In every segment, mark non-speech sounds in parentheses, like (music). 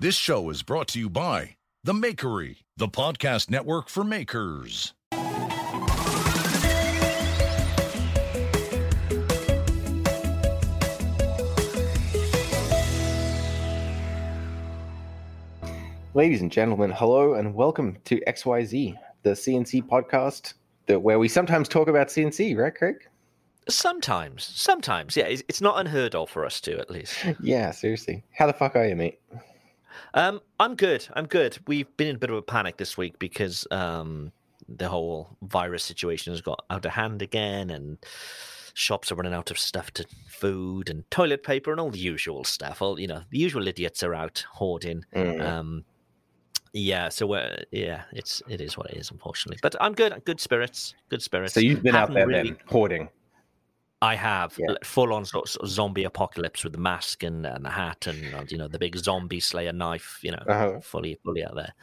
This show is brought to you by The Makery, the podcast network for makers. Ladies and gentlemen, hello and welcome to XYZ, the CNC podcast that where we sometimes talk about CNC, right, Craig? Sometimes, sometimes, yeah, it's, it's not unheard of for us to, at least. Yeah, seriously. How the fuck are you, mate? Um, I'm good. I'm good. We've been in a bit of a panic this week because um, the whole virus situation has got out of hand again, and shops are running out of stuff to food and toilet paper and all the usual stuff. All you know, the usual idiots are out hoarding. Mm. Um, yeah, so we're, yeah, it's it is what it is, unfortunately. But I'm good. Good spirits. Good spirits. So you've been out Haven't there really- then hoarding. I have Yeah. full on sort of zombie apocalypse with the mask and, and the hat and uh, you know the big zombie slayer knife, you know, Uh-huh. fully fully out there.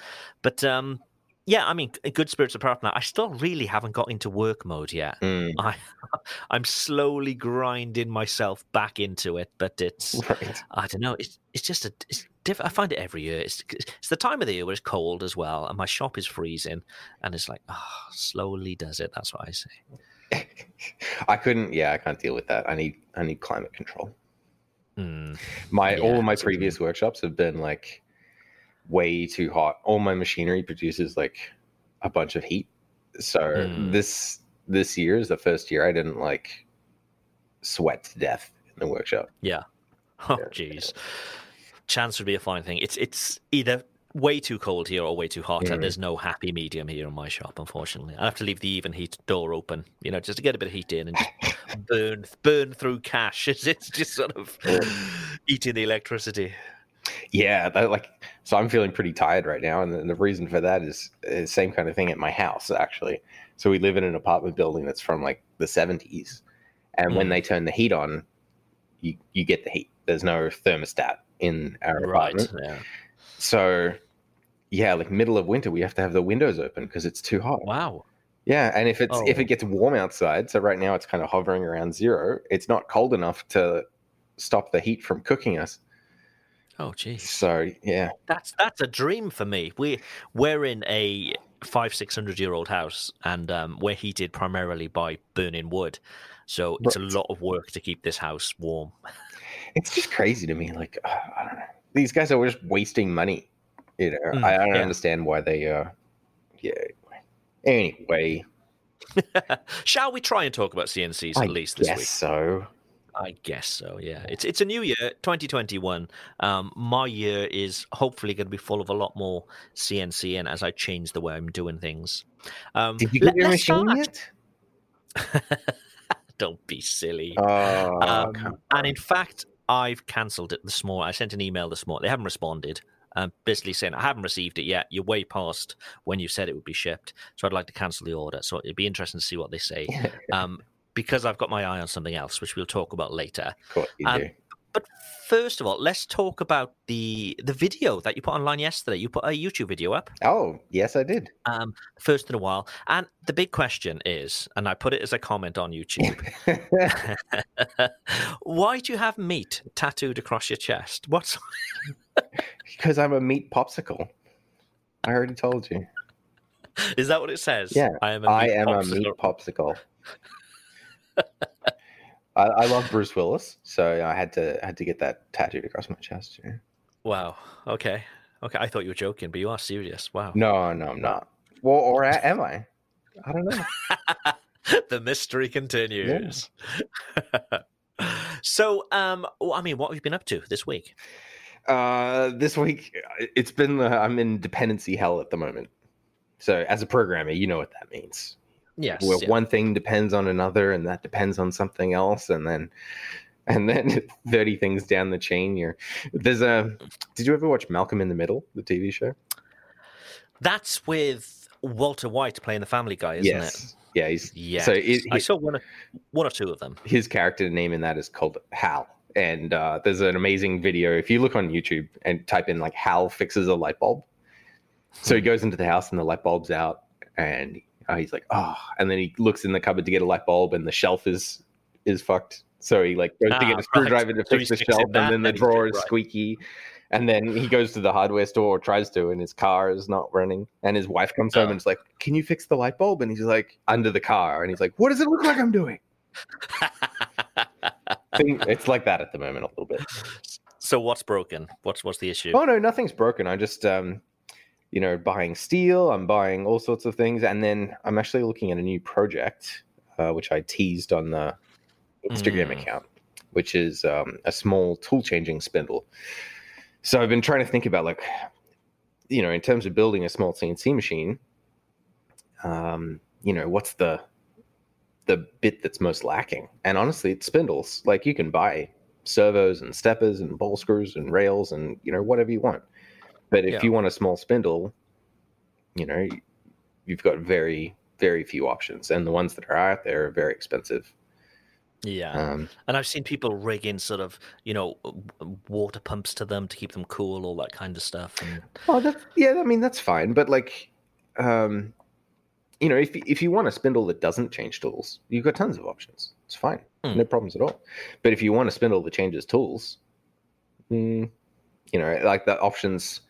But um, yeah, I mean, good spirits apart from that, I still really haven't got into work mode yet. Mm, I (laughs) I'm slowly grinding myself back into it, but it's (laughs) right. I don't know. It's it's just a it's diff- I find it every year. It's it's the time of the year where it's cold as well, and my shop is freezing, and it's like, oh, slowly does it. That's what I say. (laughs) I couldn't. Yeah, I can't deal with that. I need. I need climate control. Mm. My all of my previous workshops have been like way too hot. All my machinery produces like a bunch of heat. So Mm. this this year is the first year I didn't like sweat to death in the workshop. Yeah. (laughs) Oh, jeez. Chance would be a fine thing. It's it's either way too cold here or way too hot, Mm. and there's no happy medium here in my shop. Unfortunately, I have to leave the even heat door open, you know, just to get a bit of heat in and (laughs) burn burn through cash. (laughs) It's, it's just sort of eating the electricity. Yeah, that, like so I'm feeling pretty tired right now, and the, the reason for that is the same kind of thing at my house actually. So we live in an apartment building that's from like the 70s, and when Mm. they turn the heat on, you you get the heat. There's no thermostat in our Right. apartment, Yeah. so yeah, like middle of winter, we have to have the windows open because it's too hot. Wow. Yeah, and if it's if Oh. it gets warm outside, so right now it's kind of hovering around zero, it's not cold enough to stop the heat from cooking us. Oh, geez. So yeah, That's that's a dream for me. We we're in a five six hundred year old house, and um, we're heated primarily by burning wood. So it's a lot of work to keep this house warm. it's just crazy to me. Like uh, (sighs) I don't know, these guys are just wasting money. You know, Mm, I, don't yeah. understand why they. uh Yeah. Anyway, (laughs) Shall we try and talk about CNCs I at least this guess week? so. I guess so. Yeah, it's it's a new year, 2021. Um, my year is hopefully going to be full of a lot more CNC, and as I change the way I'm doing things. Um, Did you get your let's start machine yet? (laughs) Don't be silly. Oh, Um, and in fact, I've cancelled it this morning. I sent an email this morning. They haven't responded. Um, basically saying I haven't received it yet. You're way past when you said it would be shipped, so I'd like to cancel the order. So it'd be interesting to see what they say. (laughs) Um, because I've got my eye on something else, which we'll talk about later. of course you do. But first of all, let's talk about the the video that you put online yesterday. You put a YouTube video up, Oh, yes, I did. um, first in a while, and the big question is, and I put it as a comment on YouTube: (laughs) Why do you have meat tattooed across your chest? What's (laughs) because I'm a meat popsicle. I already told you. is that? What it says? Yeah, I am. A I meat am a meat popsicle. (laughs) I, I love Bruce Willis, so I had to had to get that tattooed across my chest. yeah. Wow. Okay. Okay. I thought you were joking, but you are serious. Wow. No, no, I'm not. Well, or am I? I don't know. (laughs) the mystery continues. (laughs) so, um, I mean, what have you been up to this week? Uh, this week, it's been uh, I'm in dependency hell at the moment. So, as a programmer, you know what that means. Yes. Where yeah. one thing depends on another, and that depends on something else, and then (laughs) and then (laughs) 30 things down the chain you're there's a did you ever watch malcolm in the middle the tv show That's with Walter White playing the Family Guy, isn't it? yeah he's yeah so it, I saw one or, one or two of them. his character name in that is called hal and uh, there's an amazing video if you look on youtube and type in like hal fixes a light bulb so he goes into the house and the light bulb's out and uh, he's like oh and then he looks in the cupboard to get a light bulb and the shelf is is fucked so he like goes to Ah, get a right. screwdriver to fix he's the shelf and then the drawer is right. squeaky and then he goes to the hardware store or tries to and his car is not running and his wife comes home Oh. and is like can you fix the light bulb and he's like under the car and he's like what does it look like i'm doing (laughs) it's like that at the moment a little bit so what's broken? What's what's the issue? Oh no, nothing's broken. I just um you know, buying steel, I'm buying all sorts of things and then I'm actually looking at a new project uh, which I teased on the Instagram Mm. account, which is um, a small tool changing spindle. So I've been trying to think about like you know, in terms of building a small CNC machine, um, you know, what's the the bit that's most lacking? And honestly, it's spindles. Like you can buy servos and steppers and ball screws and rails and you know whatever you want. But if Yeah. you want a small spindle, you know, you've got very very few options, and the ones that are out there are very expensive. yeah, Um, and I've seen people rig in sort of you know water pumps to them to keep them cool, all that kind of stuff. And Oh, that's yeah. I mean, that's fine. But like, um, you know, if if you want a spindle that doesn't change tools, you've got tons of options. It's fine, Hmm. no problems at all. But if you want a spindle that changes tools, mm, you know, like the options,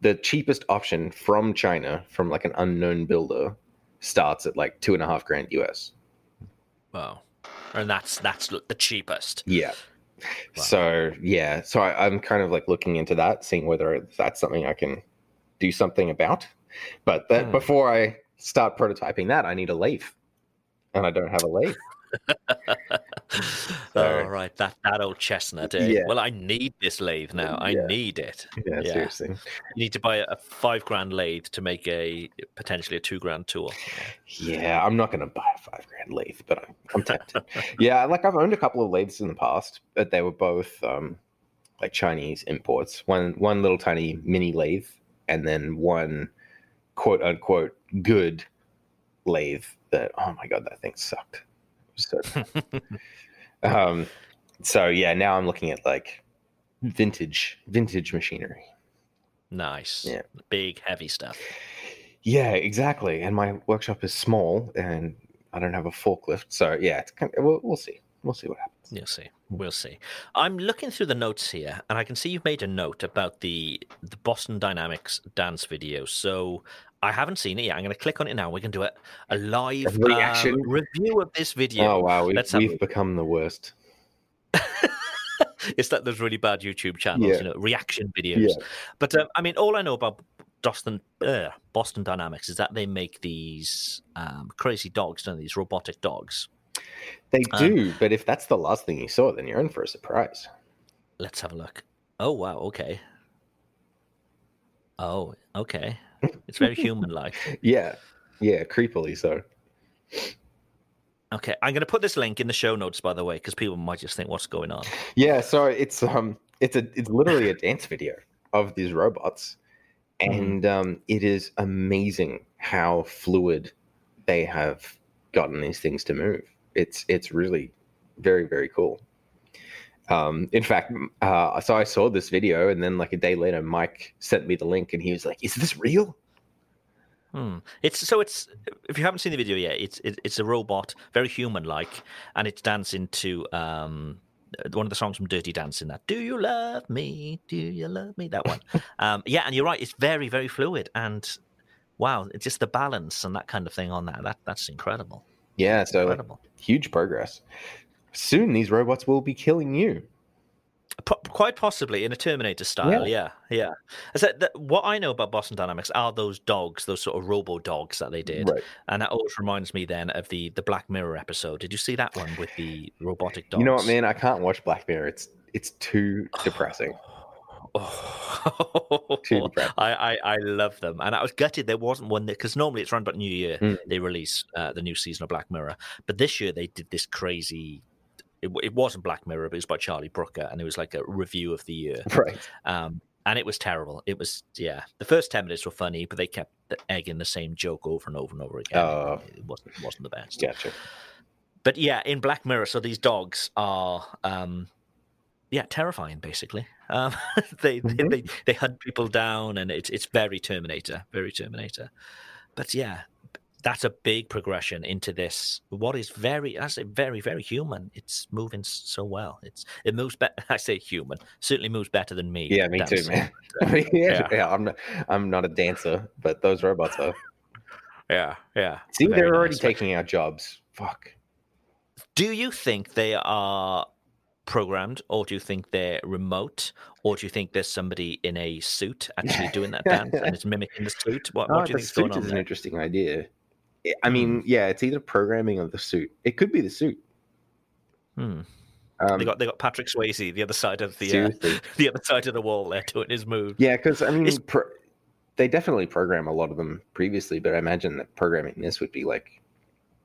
the cheapest option from China from like an unknown builder starts at like two and a half grand US. wow, and that's that's the cheapest. Yeah. Wow. So yeah, so I, I'm kind of like looking into that, seeing whether that's something I can do something about. But that Hmm. before I start prototyping that, I need a lathe, and I don't have a lathe. (laughs) right, that that old chestnut. Eh? Yeah. Well, I need this lathe now. I Yeah. need it. Yeah, Yeah. seriously. You need to buy a five grand lathe to make a potentially a two grand tool. Yeah, I'm not going to buy a five grand lathe, but I'm, I'm tempted. (laughs) yeah, like I've owned a couple of lathes in the past, but they were both um, like Chinese imports. One one little tiny mini lathe, and then one quote unquote good lathe. That oh my god, that thing sucked. So (laughs) um, so yeah, now I'm looking at like vintage vintage machinery. Nice. Yeah. Big heavy stuff. Yeah, exactly. And my workshop is small, and I don't have a forklift. So yeah, it's kind of, we'll, we'll see. We'll see what happens. You'll see. We'll see. I'm looking through the notes here, and I can see you've made a note about the the Boston Dynamics dance video. So I haven't seen it yet. I'm going to click on it now. We can do a, a live A reaction? um, review of this video. Oh wow, we've, Let's have a- we've become the worst. (laughs) it's that those really bad YouTube channels, Yeah. you know, reaction videos. But um, I mean, all I know about Boston uh, Boston Dynamics is that they make these um, crazy dogs, don't they? These robotic dogs. They Um, do, but if that's the last thing you saw, then you're in for a surprise. Let's have a look. Oh wow, okay. Oh, okay. It's very (laughs) human-like. Yeah, yeah, creepily so. Okay, I'm going to put this link in the show notes, by the way, because people might just think, "What's going on?" Yeah, so it's um, it's a it's literally a dance video of these robots, and um, it is amazing how fluid they have gotten these things to move. It's it's really very very cool. Um, in fact, uh, so I saw this video, and then like a day later, Mike sent me the link, and he was like, "Is this real?" Hmm. It's so it's if you haven't seen the video yet, it's it, it's a robot, very human-like, and it's dancing to um one of the songs from Dirty Dancing. That "Do you love me? Do you love me?" That one. (laughs) um, yeah, and you're right. It's very very fluid, and wow, it's just the balance and that kind of thing on that. That that's incredible. Yeah, so Incredible. huge progress. Soon, these robots will be killing you. Quite possibly in a Terminator style. Yeah, yeah. I said that what I know about Boston Dynamics are those dogs, those sort of robo dogs that they did, Right. and that always reminds me then of the the Black Mirror episode. Did you see that one with the robotic dogs? You know what, man? I can't watch Black Mirror. It's it's too depressing. (sighs) Oh. I, I I love them, and I was gutted there wasn't one because normally it's around about New Year Mm. they release uh, the new season of Black Mirror, but this year they did this crazy it, it wasn't Black Mirror, but it was by Charlie Brooker, and it was like a review of the year. (laughs) Right. Um, and it was terrible. It was yeah. The first ten minutes were funny, but they kept the egging the same joke over and over and over again. Oh. it wasn't it wasn't the best. Gotcha. But yeah, in Black Mirror, so these dogs are um, yeah terrifying. Basically, um, (laughs) they, they they they hunt people down, and it's it's very Terminator, very Terminator. But yeah, that's a big progression into this. What is very, I say, very very human. It's moving so well. It's it moves better. (laughs) I say human, certainly moves better than me. Yeah, me too, man. I mean, uh, (laughs) yeah, Yeah. yeah, I'm not, I'm not a dancer, but those robots are. Yeah, yeah. See, Very they're already nice. Taking our jobs. Fuck. Do you think they are programmed, or do you think they're remote, or do you think there's somebody in a suit actually doing that (laughs) dance and it's mimicking the suit? What, Oh, what uh, do you going suit on is an interesting idea. I- mean, yeah, it's either programming of the suit. It could be the suit. Hmm. Um, they got they got Patrick Swayze the other side of the uh, (laughs) the other side of the wall there doing his move. Yeah, because I mean, pro- they definitely program a lot of them previously, but I imagine that programming this would be like,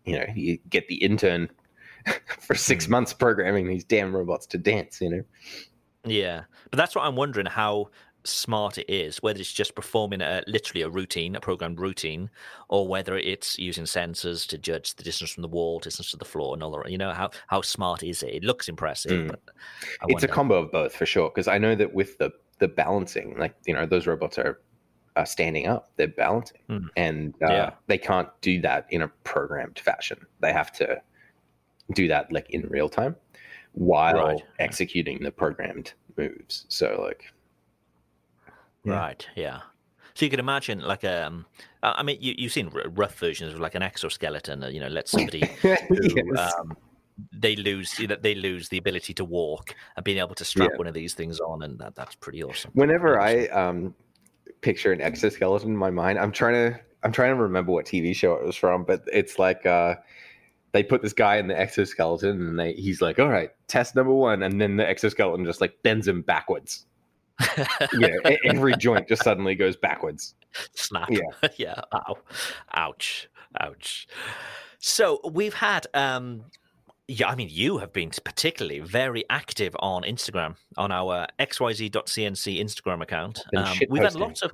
you know, you get the intern (laughs) for six Hmm. months programming these damn robots to dance. You know, Yeah, but that's what I'm wondering how smart it is. Whether it's just performing a literally a routine, a programmed routine, or whether it's using sensors to judge the distance from the wall, distance to the floor, and all that. You know how how smart is it? It looks impressive, Mm. but it's a combo of both for sure. Because I know that with the the balancing, like you know, those robots are uh, standing up, they're balancing, Hmm. and uh, Yeah. they can't do that in a programmed fashion. They have to do that like in real time while Right. executing the programmed moves. So like, Yeah. Right. Yeah. So you can imagine, like, um, I mean, you, you've seen r- rough versions of like an exoskeleton. uh, You know, let somebody (laughs) who, Yes. um, they lose, you know, they lose the ability to walk and being able to strap Yeah. one of these things on, and that, that's pretty awesome. whenever I um picture an exoskeleton in my mind, I'm trying to I'm trying to remember what TV show it was from, but it's like uh they put this guy in the exoskeleton and they he's like, all right, test number one, and then the exoskeleton just like bends him backwards. Yeah, (laughs) every joint just suddenly goes backwards. Snap. Yeah. (laughs) yeah. Ow. Ouch. Ouch. So we've had um yeah, I mean you have been particularly very active on Instagram on our xyz.cnc Instagram account. Um, we've had lots of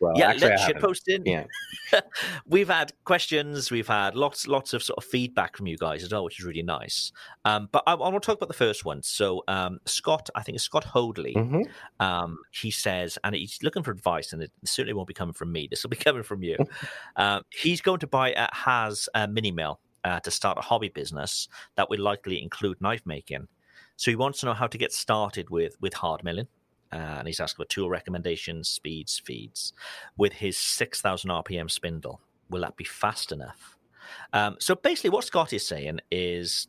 Well, yeah, actually, I let's shit Yeah, (laughs) we've had questions, we've had lots, lots of sort of feedback from you guys as well, which is really nice. Um, but I, I want to talk about the first one. So um, Scott, I think it's Scott Hoadley. Mhm. Um, he says, and he's looking for advice, and it certainly won't be coming from me. (laughs) This will be coming from you. (laughs) um, he's going to buy a Haas a mini mill uh, to start a hobby business that will likely include knife making. So he wants to know how to get started with with hard milling. Uh, and he's asking for tool recommendations, speeds, feeds. With his 6,000 RPM spindle, will that be fast enough? Um, so basically, what Scott is saying is,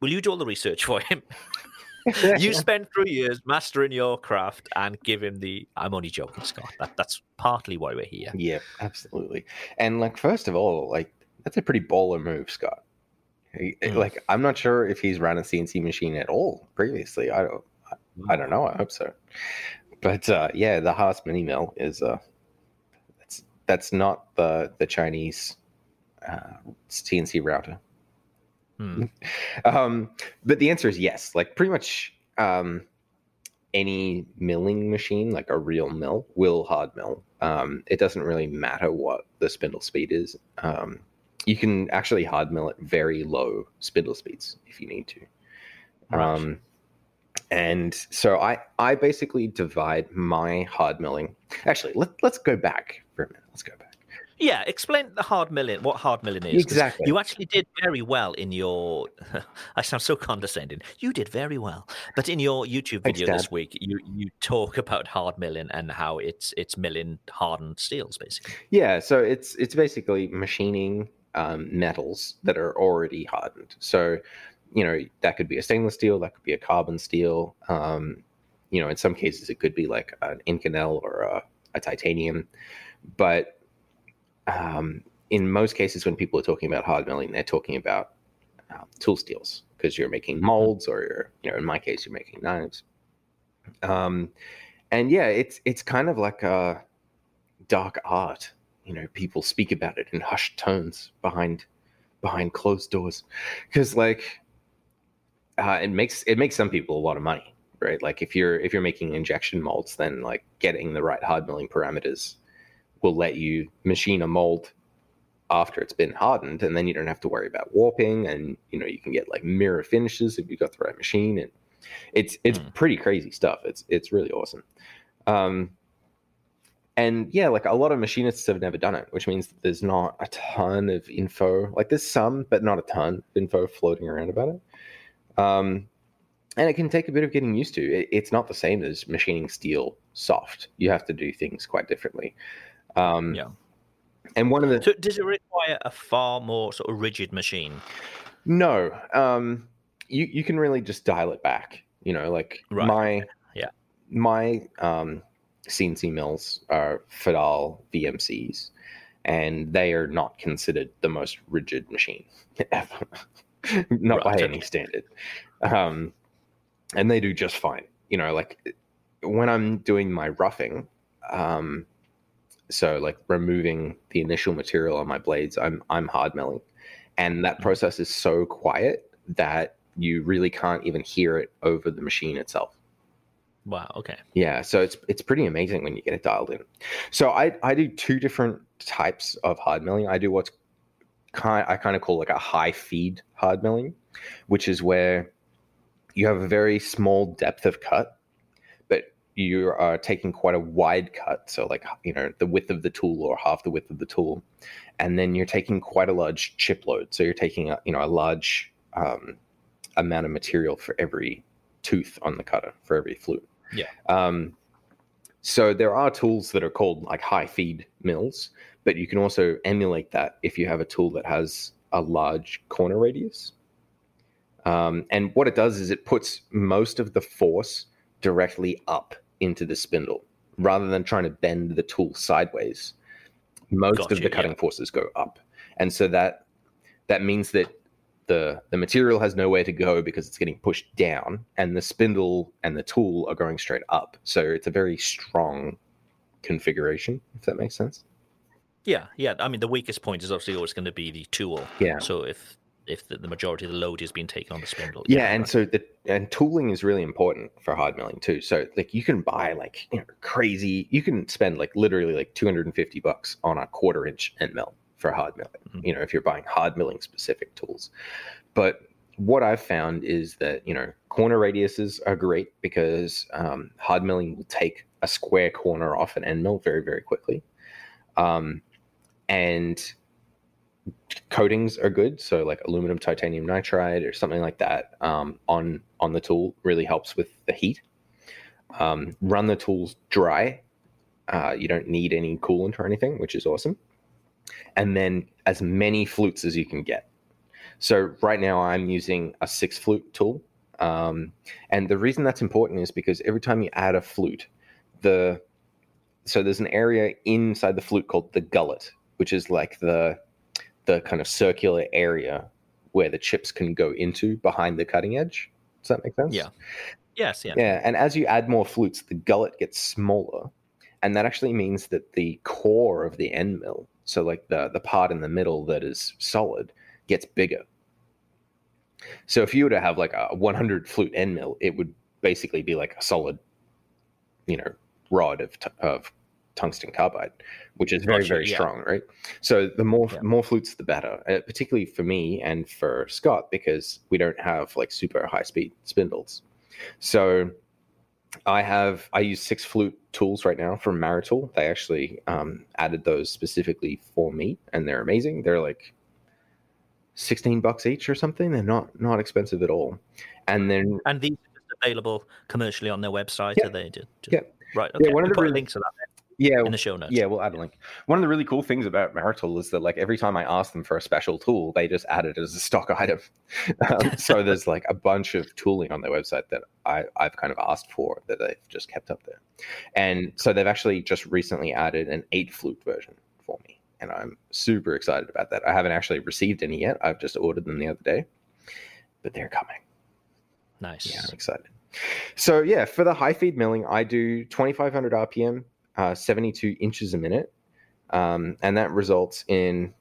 will you do all the research for him? (laughs) you spend three years mastering your craft and give him the. I'm only joking, Scott. That, that's partly why we're here. yeah, absolutely. And like, first of all, like that's a pretty baller move, Scott. He- Mm. Like, I'm not sure if he's run a CNC machine at all previously. I don't. I don't know. I hope so. But uh, yeah, the Haas mini mill is uh, that's that's not the the Chinese uh, CNC router. Hmm. (laughs) Um, but the answer is yes. Like pretty much um, any milling machine, like a real mill, will hard mill. Um, it doesn't really matter what the spindle speed is. Um, you can actually hard mill at very low spindle speeds if you need to. Right. Um, and so I, I basically divide my hard milling. Actually, let, let's go back for a minute. Let's go back. Yeah, explain the hard milling. What hard milling is? Exactly. You actually did very well in your. (laughs) I sound so condescending. You did very well, but in your YouTube Thanks, video this week, you you talk about hard milling and how it's it's milling hardened steels, basically. Yeah, so it's it's basically machining um, metals that are already hardened. So, you know, that could be a stainless steel, that could be a carbon steel. Um, you know, in some cases, it could be like an Inconel or a, a titanium. But um, in most cases, when people are talking about hard milling, they're talking about uh, tool steels because you're making molds, or you're, you know, in my case, you're making knives. Um, and yeah, it's it's kind of like a dark art you know people speak about it in hushed tones behind behind closed doors because like uh, it makes it makes some people a lot of money, right? Like if you're if you're making injection molds, then like getting the right hard milling parameters will let you machine a mold after it's been hardened, and then you don't have to worry about warping, and you know you can get like mirror finishes if you've got the right machine, and it's it's Mm. pretty crazy stuff. It's it's really awesome. Um, and yeah, like a lot of machinists have never done it, which means there's not a ton of info. Like there's some, but not a ton of info floating around about it. Um, and it can take a bit of getting used to. It, it's not the same as machining steel soft. You have to do things quite differently. Um, Yeah. And one of the So does it require a far more sort of rigid machine? No, um, you you can really just dial it back. You know, like Right, my yeah. my um, CNC mills are Fadal VMCs, and they are not considered the most rigid machine (laughs) ever, (laughs) not by any standard. Um, and they do just fine. You know, like when I'm doing my roughing, um, so like removing the initial material on my blades, I'm I'm hard milling, and that process is so quiet that you really can't even hear it over the machine itself. Wow. Okay. Yeah, so it's it's pretty amazing when you get it dialed in. So I I do two different types of hard milling. I do what's kind I kind of call like a high feed hard milling, which is where you have a very small depth of cut, but you are taking quite a wide cut, so like you know the width of the tool or half the width of the tool, and then you're taking quite a large chip load. So you're taking a you know a large um, amount of material for every tooth on the cutter for every flute. Yeah. Um, so there are tools that are called like high feed mills, but you can also emulate that if you have a tool that has a large corner radius. Um, and what it does is it puts most of the force directly up into the spindle rather than trying to bend the tool sideways. Most Gotcha, of the yeah. cutting forces go up. And so that that means that the the material has nowhere to go because it's getting pushed down and the spindle and the tool are going straight up. So it's a very strong configuration, if that makes sense. Yeah. Yeah. I mean, the weakest point is obviously always going to be the tool. Yeah. So if if the, the majority of the load is being taken on the spindle. Yeah, and right. so the and tooling is really important for hard milling too. So like you can buy like you know crazy, you can spend like literally like 250 bucks on a quarter inch end mill for hard milling. Mhm. You know, if you're buying hard milling specific tools. But what I've found is that you know corner radiuses are great because um, hard milling will take a square corner off an end mill very very quickly, um, and coatings are good. So like aluminum titanium nitride or something like that um, on on the tool really helps with the heat. Um, run the tools dry. Uh, you don't need any coolant or anything, which is awesome. And then as many flutes as you can get. So right now I'm using a six flute tool. Um, and the reason that's important is because every time you add a flute, the so there's an area inside the flute called the gullet, which is like the the kind of circular area where the chips can go into behind the cutting edge. Does that make sense? Yeah. Yes. Yeah. Yeah. And as you add more flutes, the gullet gets smaller. And that actually means that the core of the end mill, so like the, the part in the middle that is solid, gets bigger. So if you were to have like a 100 flute end mill, it would basically be like a solid, you know, rod of, of tungsten carbide, which is very, very yeah. strong, right? So the more Yeah. more flutes, the better. Uh, particularly for me and for Scott, because we don't have like super high speed spindles. So I have I use six flute tools right now from Maritool. They actually um, added those specifically for me, and they're amazing. They're like sixteen bucks each or something. They're not not expensive at all. And then And these are just available commercially on their website. Yeah. Are they? Just, Yeah. Right. Yeah, Okay. one of the put really- links to that yeah, in the show notes. Yeah, we'll add a link. One of the really cool things about Maritool is that like every time I ask them for a special tool, they just add it as a stock (laughs) item. Um, so (laughs) there's like a bunch of tooling on their website that I, I've kind of asked for that they've just kept up there. And so they've actually just recently added an eight flute version for me. And I'm super excited about that. I haven't actually received any yet. I've just ordered them the other day, but they're coming. Nice. Yeah, I'm excited. So yeah, for the high feed milling, I do 2,500 RPM, uh, 72 inches a minute, um, and that results in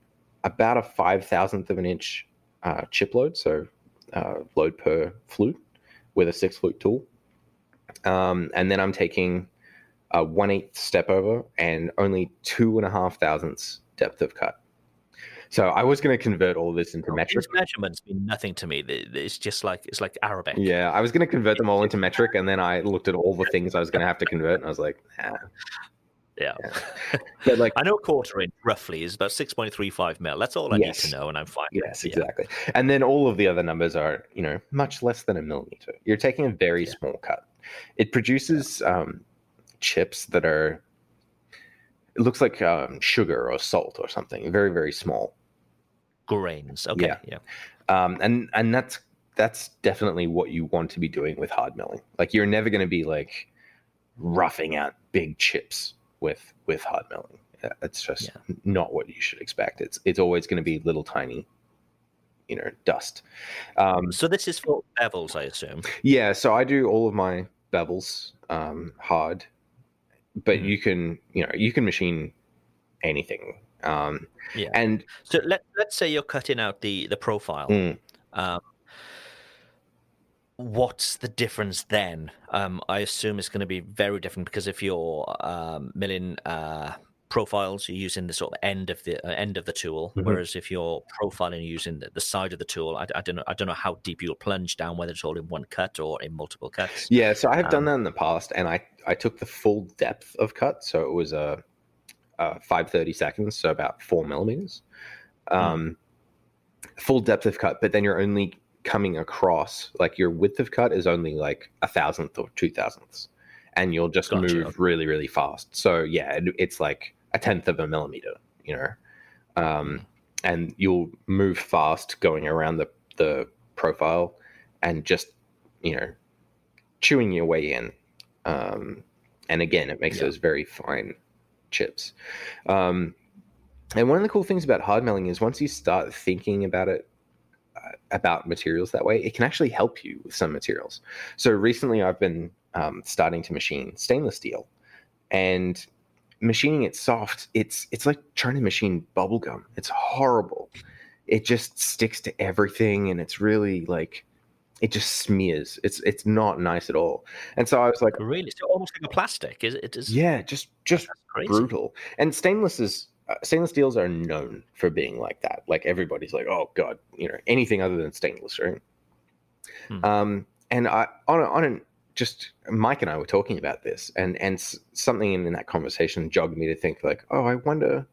about a five thousandth of an inch uh, chip load. So uh, load per flute with a six flute tool. Um, and then I'm taking a one eighth step over and only two and a half thousandths depth of cut. So I was going to convert all this into metric. These measurements mean nothing to me. It's just like it's like Arabic. Yeah, I was going to convert them all into metric, and then I looked at all the things I was going to have to convert, and I was like, nah. Yeah. (laughs) But like, I know a quarter inch roughly is about six point three five mil. That's all I Yes. need to know, and I'm fine. yes, Yeah. exactly. And then all of the other numbers are, you know, much less than a millimeter. You're taking a very Yeah. small cut. It produces um, chips that are. It looks like um, sugar or salt or something. Very, very small. Grains. Okay. Yeah. Yeah. um, and and that's that's definitely what you want to be doing with hard milling. Like you're never going to be like roughing out big chips with with hard milling. Uh, It's just not what you should expect. It's it's always going to be little tiny, you know, dust. Um, So this is for bevels, I assume. yeah, so I do all of my bevels um, hard, but Mhm. you can you know you can machine anything. Um, Yeah. and So let let's say you're cutting out the the profile. Mm. Um, what's the difference then? Um, I assume it's going to be very different because if you're um, milling uh, profiles, you're using the sort of end of the uh, end of the tool, Mhm. whereas if you're profiling, using the, the side of the tool. I, I don't know. I don't know how deep you'll plunge down, whether it's all in one cut or in multiple cuts. Yeah, so I have done Um, that in the past, and I I took the full depth of cut, so it was a, uh five thirty seconds, so about four millimeters, um, full depth of cut. But then you're only coming across like your width of cut is only like a thousandth or two thousandths, and you'll just Gotcha. move really really fast. So yeah, it, it's like a tenth of a millimeter, you know, um, and you'll move fast going around the the profile, and just you know chewing your way in. Um, and again, it makes Yeah. those very fine chips. Um, and one of the cool things about hard milling is once you start thinking about it, uh, about materials that way, it can actually help you with some materials. So recently, I've been um, starting to machine stainless steel, and machining it soft, it's it's like trying to machine bubble gum. It's horrible. It just sticks to everything, and it's really like it just smears. It's it's not nice at all. And so I was like, Really, it's almost like a plastic. Is it? Is yeah, just just brutal. And stainless is uh, stainless steels are known for being like that. Like everybody's like, oh god, you know, anything other than stainless, right? Hmm. Um, and I on a, on an just Mike and I were talking about this, and and something in, in that conversation jogged me to think like, oh, I wonder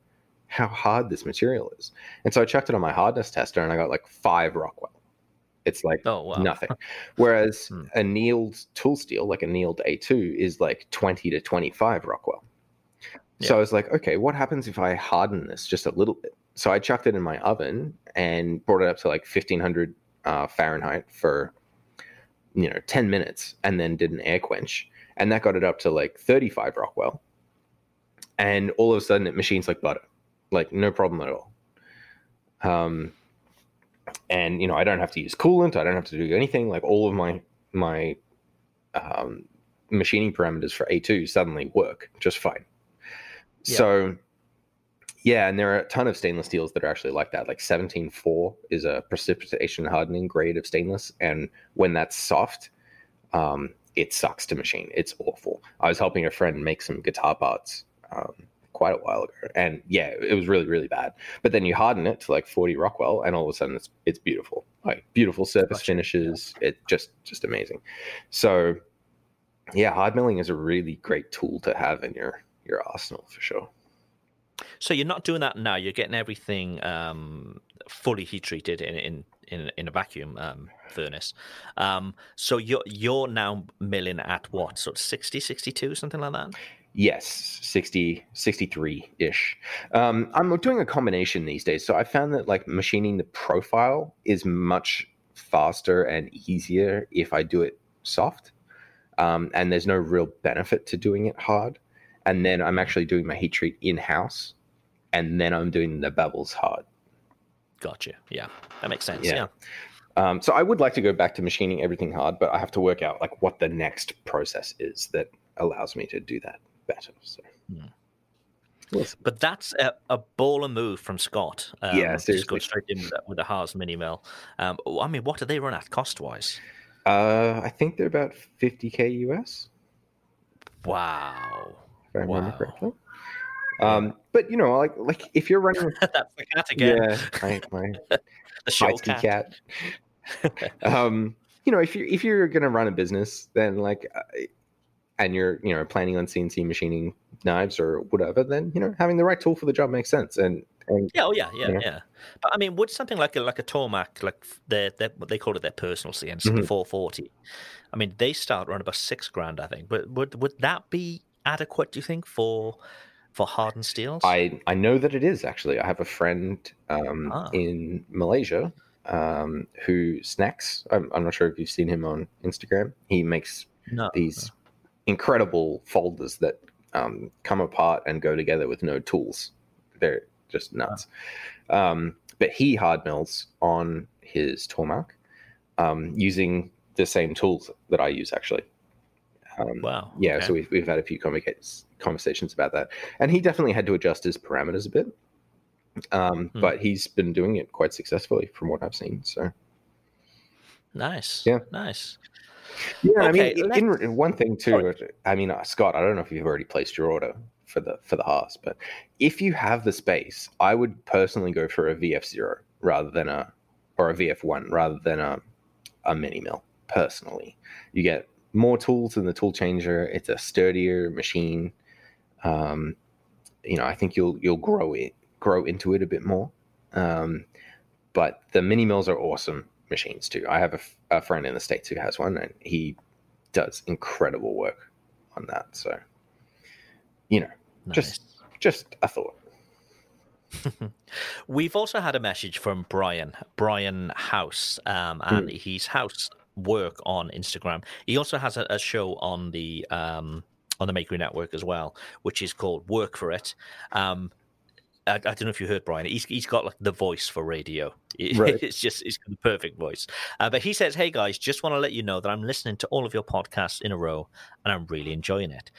how hard this material is. And so I checked it on my hardness tester, and I got like five Rockwell. It's like Oh wow. nothing. Whereas (laughs) Hmm. a annealed tool steel, like a annealed A2, is like 20 to 25 Rockwell. So I was like, okay, what happens if I harden this just a little bit? So I chucked it in my oven and brought it up to like 1500 uh, Fahrenheit for, you know, 10 minutes and then did an air quench. And that got it up to like 35 Rockwell. And all of a sudden it machines like butter, like no problem at all. Um, and you know i don't have to use coolant i don't have to do anything like all of my my um, machining parameters for a2 suddenly work just fine Yeah. so yeah and there are a ton of stainless steels that are actually like that like 174 is a precipitation hardening grade of stainless and when that's soft um, it sucks to machine it's awful i was helping a friend make some guitar parts um, quite a while ago and yeah it was really really bad but then you harden it to like 40 Rockwell, and all of a sudden it's it's beautiful, like beautiful surface finishes. It just just amazing. So, yeah, hard milling is a really great tool to have in your your arsenal for sure. So you're not doing that now. You're getting everything um, fully heat treated in in in, in a vacuum um, furnace. Um, so you're you're now milling at what of 60, 62, something like that. Yes, 60, 63 ish. Um, I'm doing a combination these days. So I found that like machining the profile is much faster and easier if I do it soft. Um, and there's no real benefit to doing it hard. And then I'm actually doing my heat treat in house. And then I'm doing the bevels hard. Gotcha. Yeah, that makes sense. Yeah. Yeah. Um, so I would like to go back to machining everything hard, but I have to work out like what the next process is that allows me to do that better. So Listen, But that's a, a baller move from Scott. Um, Yeah, Just go straight in with, the- with the Haas mini mill. Um, I mean, what do they run at cost wise? Uh, I think they're about 50k US, Wow. I remember Wow. correctly. Um, but you know, like like if you're running, (laughs) that's the cat again. yeah, my, my (laughs) the show cat. cat. um, you know, if you if you're gonna run a business, then like, uh, and you're you know planning on CNC machining knives or whatever, then you know having the right tool for the job makes sense. And and Yeah, oh yeah, yeah, Yeah. yeah. But I mean, would something like a like a Tormach, like their, their what they call it their personal CNC, Mhm. the 440. I mean, they start around about six grand, I think. But would would that be adequate? Do you think for for hardened steels? I I know that it is actually. I have a friend um, Ah. in Malaysia um, who snacks. I'm, I'm not sure if you've seen him on Instagram. He makes no. these incredible folders that um, come apart and go together with no tools. They're just nuts. Um, but he hard mills on his Tormach um, using the same tools that I use actually. Um, Wow. yeah, okay. so we've, we've had a few conversa- conversations about that. And he definitely had to adjust his parameters a bit. Um, Hmm. But he's been doing it quite successfully from what I've seen. So, nice. Yeah. Nice. yeah, I mean, in, in one thing too, I mean, uh, Scott, I don't know if you've already placed your order for the for the Haas, but if you have the space, I would personally go for a VF0 rather than a or a VF1 rather than a a mini mill. Personally, you get more tools than the tool changer. It's a sturdier machine. Um, you know, I think you'll you'll grow it grow into it a bit more. Um, but the mini mills are awesome machines too. I have a, f- a friend in the states who has one, and he does incredible work on that. So, you know, nice. just just a thought. (laughs) We've also had a message from Brian, Brian House, um, and he's House Work on Instagram. He also has a, a show on the um, on the Makery Network as well, which is called Work for It. Um, I, I don't know if you heard Brian. He's he's got like the voice for radio. Right. (laughs) It's just it's the perfect voice. Uh, but he says, "Hey guys, just want to let you know that I'm listening to all of your podcasts in a row, and I'm really enjoying it.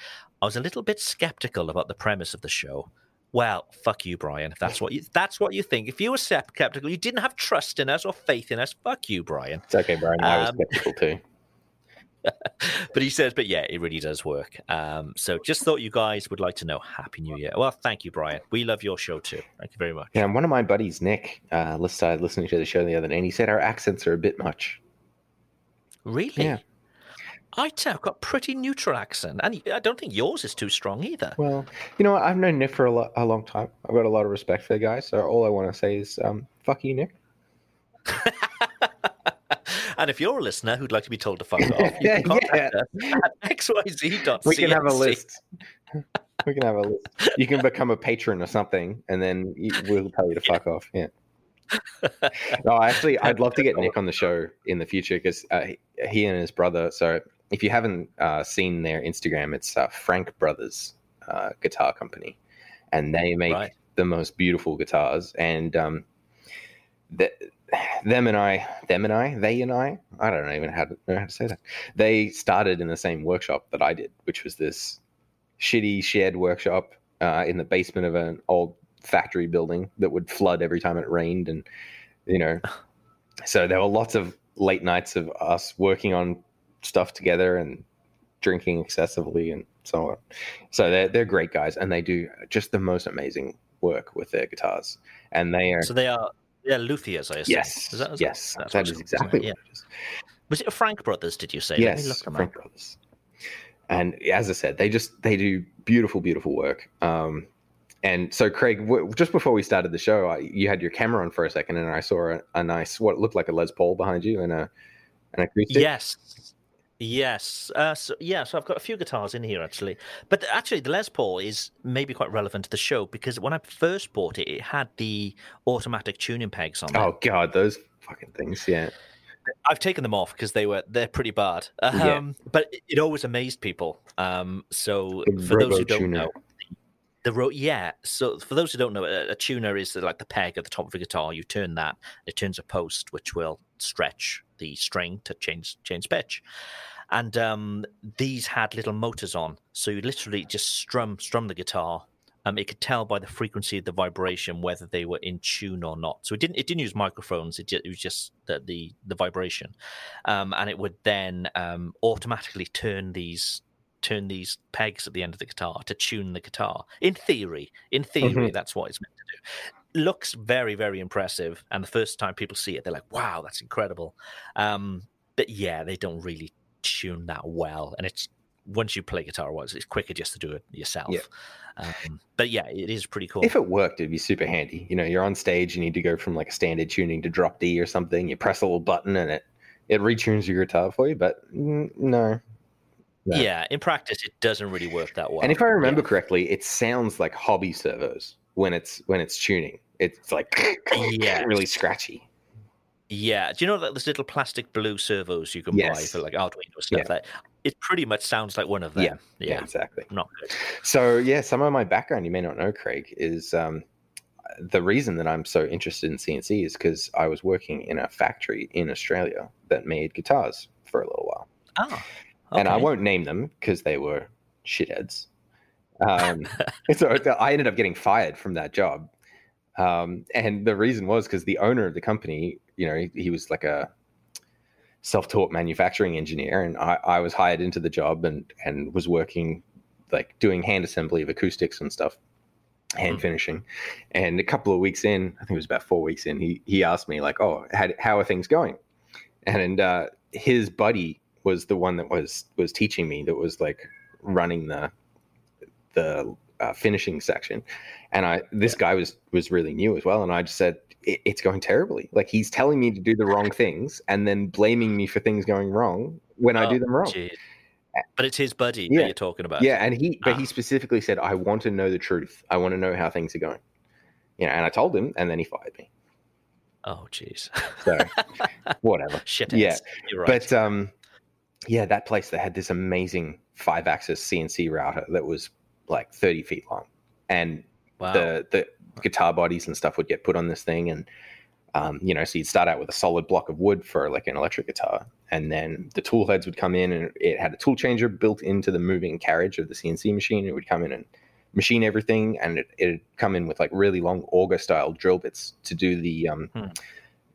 I was a little bit skeptical about the premise of the show." Well, fuck you, Brian. If that's what you that's what you think. If you were skeptical, you didn't have trust in us or faith in us. Fuck you, Brian. It's okay, Brian. I was Um, skeptical too. (laughs) But he says, but yeah, it really does work. Um, so just thought you guys would like to know. Happy New Year. Well, thank you, Brian. We love your show too. Thank you very much. Yeah, and one of my buddies, Nick, uh, started listening to the show the other day, and he said our accents are a bit much. Really? Yeah. I'd say I've got pretty neutral accent, and I don't think yours is too strong either. Well, you know? I've known Nick for a, lo- a long time. I've got a lot of respect for the guy. So all I want to say is, um, fuck you, Nick. (laughs) and if you're a listener who'd like to be told to fuck (laughs) off, you can contact us at (laughs) xyz.cnc. We can have a list. we can have a list. You can become a patron or something, and then we'll tell you to fuck off. Yeah. No, actually, I'd love to get Nick on the show in the future because uh, he- he and his brother. So if you haven't uh, seen their Instagram, it's uh, Frank Brothers uh, Guitar Company, and they make Right. the most beautiful guitars. And um, the, them and I, them and I, they and I, I don't even how to, know how to say that. They started in the same workshop that I did, which was this shitty shared workshop uh, in the basement of an old factory building that would flood every time it rained, and you know, (laughs) so there were lots of late nights of us working on stuff together and drinking excessively and so on. So they're they're great guys, and they do just the most amazing work with their guitars, and they are So they are they're luthiers, I assume. yes, Is that, is yes, that's that what's is exactly isn't it? is. Was it Frank Brothers? Did you say? Let me Yes, look them Frank up. Brothers. And as I said, they just they do beautiful, beautiful work. Um, and so, Craig, w- just before we started the show, I, you had your camera on for a second, and I saw a, a nice what looked like a Les Paul behind you and a an acoustic. Yes. Yes. Uh, so, yeah, so I've got a few guitars in here actually. But actually, the Les Paul is maybe quite relevant to the show because when I first bought it, it had the automatic tuning pegs on it. Oh God, those fucking things. Yeah. I've taken them off because they were they're pretty bad. Um, Yeah. But it, it always amazed people. Um, so The for those who don't know, the ro- yeah. So for those who don't know, a, a tuner is like the peg at the top of a guitar. You turn that, it turns a post which will stretch the string to change change pitch. And um, these had little motors on, so you literally just strum strum the guitar um, it could tell by the frequency of the vibration whether they were in tune or not. So it didn't it didn't use microphones. It, ju- it was just the the, the vibration, um, and it would then um, automatically turn these turn these pegs at the end of the guitar to tune the guitar. In theory, in theory, that's what it's meant to do. Looks very very impressive, and the first time people see it, they're like, "Wow, that's incredible." Um, but yeah, they don't really tune that well, and it's once you play guitar once, it's quicker just to do it yourself. Yeah. Um, but yeah, it is pretty cool. If it worked, it'd be super handy. You know, you're on stage, you need to go from like a standard tuning to drop D or something. You press a little button and it it retunes your guitar for you. But no. no. Yeah, in practice, it doesn't really work that well. And if I remember Yeah. correctly, it sounds like hobby servos when it's when it's tuning. It's like (laughs) yeah, really scratchy. Yeah, do you know that those little plastic blue servos you can buy for like Arduino stuff? Yeah. That it pretty much sounds like one of them. Yeah, Yeah, Yeah, exactly. not good. So yeah, some of my background you may not know, Craig, is um, the reason that I'm so interested in CNC is because I was working in a factory in Australia that made guitars for a little while, Oh, and I won't name them because they were shitheads. (laughs) Um, so I ended up getting fired from that job, um, and the reason was because the owner of the company, you know, he, he was like a self-taught manufacturing engineer, and I, I was hired into the job and and was working like doing hand assembly of acoustics and stuff, hand Mhm. finishing. And a couple of weeks in, I think it was about four weeks in, he he asked me like, "Oh, how, how are things going?" And uh, his buddy was the one that was was teaching me that was like running the the uh, finishing section and i this guy was was really new as well and i just said it, it's going terribly like he's telling me to do the wrong things and then blaming me for things going wrong when i Oh, do them wrong gee. But it's his buddy Yeah. that you're talking about. yeah and he but Ah. he specifically said i want to know the truth i want to know how things are going you know and i told him and then he fired me Oh, jeez. so (laughs) whatever Shit. Yeah, You're right. But um, yeah, that place they had this amazing five axis CNC router that was like 30 feet long. And wow. the the guitar bodies and stuff would get put on this thing and um, you know, so you'd start out with a solid block of wood for like an electric guitar, and then the tool heads would come in, and it had a tool changer built into the moving carriage of the CNC machine. It would come in and machine everything, and it, it'd come in with like really long auger style drill bits to do the um, Hmm.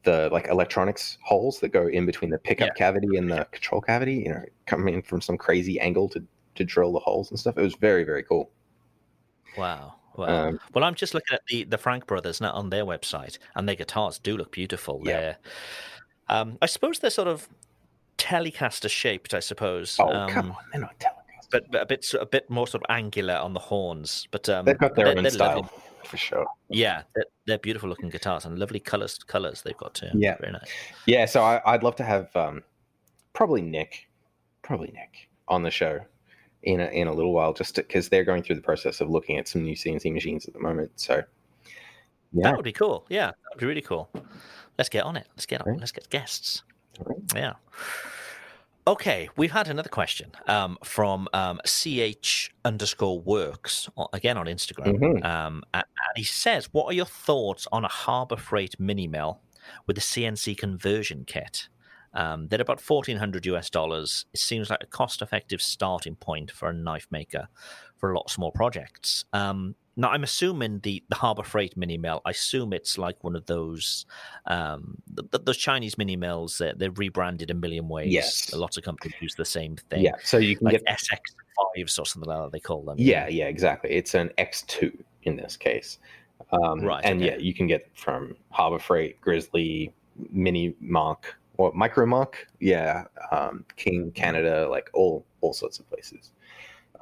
the like electronics holes that go in between the pickup Yeah. cavity and the control cavity. You know, coming in from some crazy angle to to drill the holes and stuff. It was very very cool. Wow. Wow. Um, well, I'm just looking at the, the Frank brothers now on their website, and their guitars do look beautiful. Yeah. Um, I suppose they're sort of Telecaster shaped, I suppose. Oh um, come on, they're not Telecaster. But, but a bit a bit more sort of angular on the horns. But um, They've got their they're- own they're style lovely. for sure. Yeah, they're, they're beautiful looking guitars and lovely colors. Colors they've got too. Yeah. very nice. Yeah, so I, I'd love to have um, probably Nick, probably Nick on the show in a, in a little while, just because they're going through the process of looking at some new CNC machines at the moment. So yeah, That would be cool. Yeah, that would be really cool. Let's get on it. Let's get on. Right. Let's get guests. Right. Yeah. Okay, we've had another question um, from um, ch underscore works again on Instagram, Mhm. um, and he says, "What are your thoughts on a Harbor Freight mini mill with a CNC conversion kit?" Um, they're about fourteen hundred US dollars. It seems like a cost-effective starting point for a knife maker for a lot of small projects. Um, now, I'm assuming the, the Harbor Freight mini mill. I assume it's like one of those um, th- th- those Chinese mini mills. That they're rebranded a million ways. Yes. lots of companies use the same thing. yeah, so you can like get SX fives or something like that. They call them. yeah, yeah, exactly. It's an X two in this case, um, Right, And okay. yeah, you can get from Harbor Freight, Grizzly, Mini Mark, or Micro yeah, um, King Canada, like all all sorts of places.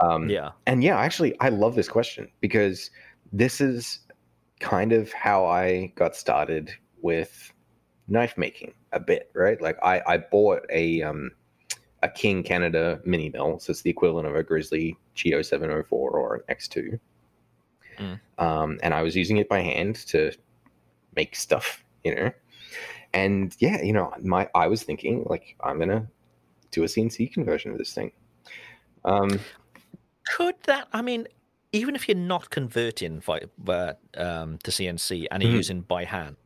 Um, yeah, And yeah, actually, I love this question because this is kind of how I got started with knife making a bit, right? Like I, I bought a um, a King Canada mini mill, so it's the equivalent of a Grizzly G0704 or an X2. Mm. Um, and I was using it by hand to make stuff, you know. And yeah, you know, my I was thinking like I'm gonna do a CNC conversion of this thing. Um, could that? I mean, even if you're not converting vi- uh, um, to CNC and you're Mhm. using by hand,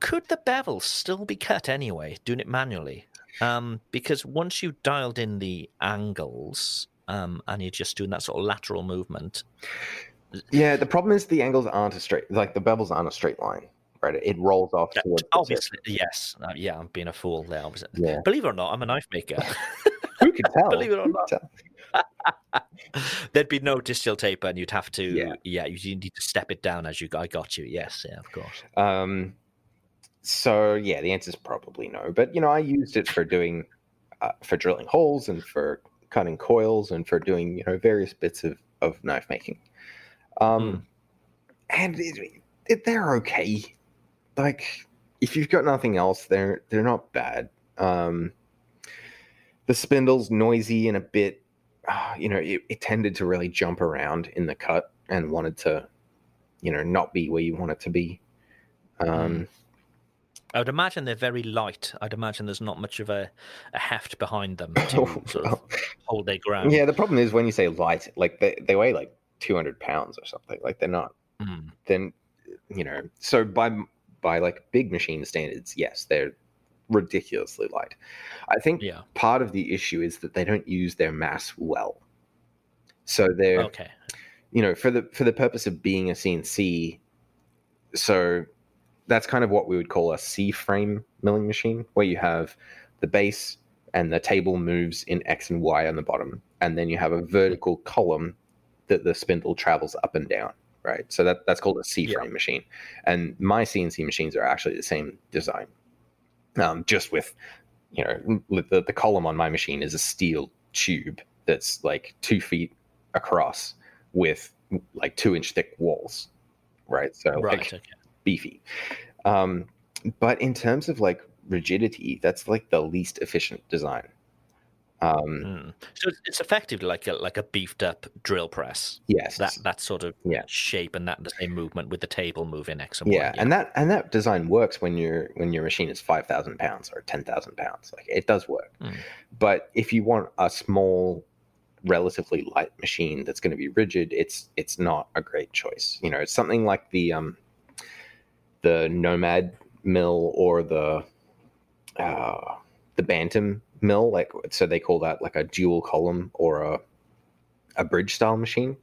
could the bevel still be cut anyway, doing it manually? Um, because once you've dialed in the angles um, and you're just doing that sort of lateral movement, Yeah, the problem is the angles aren't a straight, like the bevels aren't a straight line, right? It rolls off Yeah, towards the tip. obviously, yes. Uh, yeah, I'm being a fool there. Yeah. Believe it or not, I'm a knife maker. (laughs) Who could tell? Believe it or not. (laughs) There'd be no distill tape, and you'd have to, Yeah. yeah, you need to step it down as you. I got you. Yes, yeah, of course. Um, so yeah, the answer is probably no. But you know, I used it for doing, uh, for drilling holes and for cutting coils and for doing you know various bits of of knife making. Um, and it, it, they're okay. Like if you've got nothing else, they're they're not bad. Um, the spindle's noisy and a bit, uh, you know, it, it tended to really jump around in the cut and wanted to, you know, not be where you want it to be. Um, I would imagine they're very light. I'd imagine there's not much of a, a heft behind them to (laughs) sort of hold their ground. yeah, the problem is when you say light, like they, they weigh like 200 pounds or something. Like they're not, Mm. then, you know, so by, by like big machine standards, yes, they're ridiculously light. I think Yeah. part of the issue is that they don't use their mass well. So they're, Okay. you know, for the for the purpose of being a CNC, so that's kind of what we would call a C frame milling machine, where you have the base and the table moves in X and Y on the bottom, and then you have a vertical column that the spindle travels up and down. Right, so that that's called a C frame machine, and my CNC machines are actually the same design, um, just with you know the the column on my machine is a steel tube that's like two feet across with like two inch thick walls, right? So Right. like Okay. beefy. Um, but in terms of like rigidity, that's like the least efficient design. Um, Mm. So it's- effectively like a like a beefed up drill press. yes, That that sort of Yeah. shape and that the same movement with the table moving X and Y. yeah, and that and that design works when your when your machine is five thousand pounds or ten thousand pounds. Like it does work. Mm. But if you want a small, relatively light machine that's going to be rigid, it's it's not a great choice. You know, it's something like the um, the Nomad mill or the uh, the Bantam mill. Like so, they call that like a dual column or a a bridge style machine,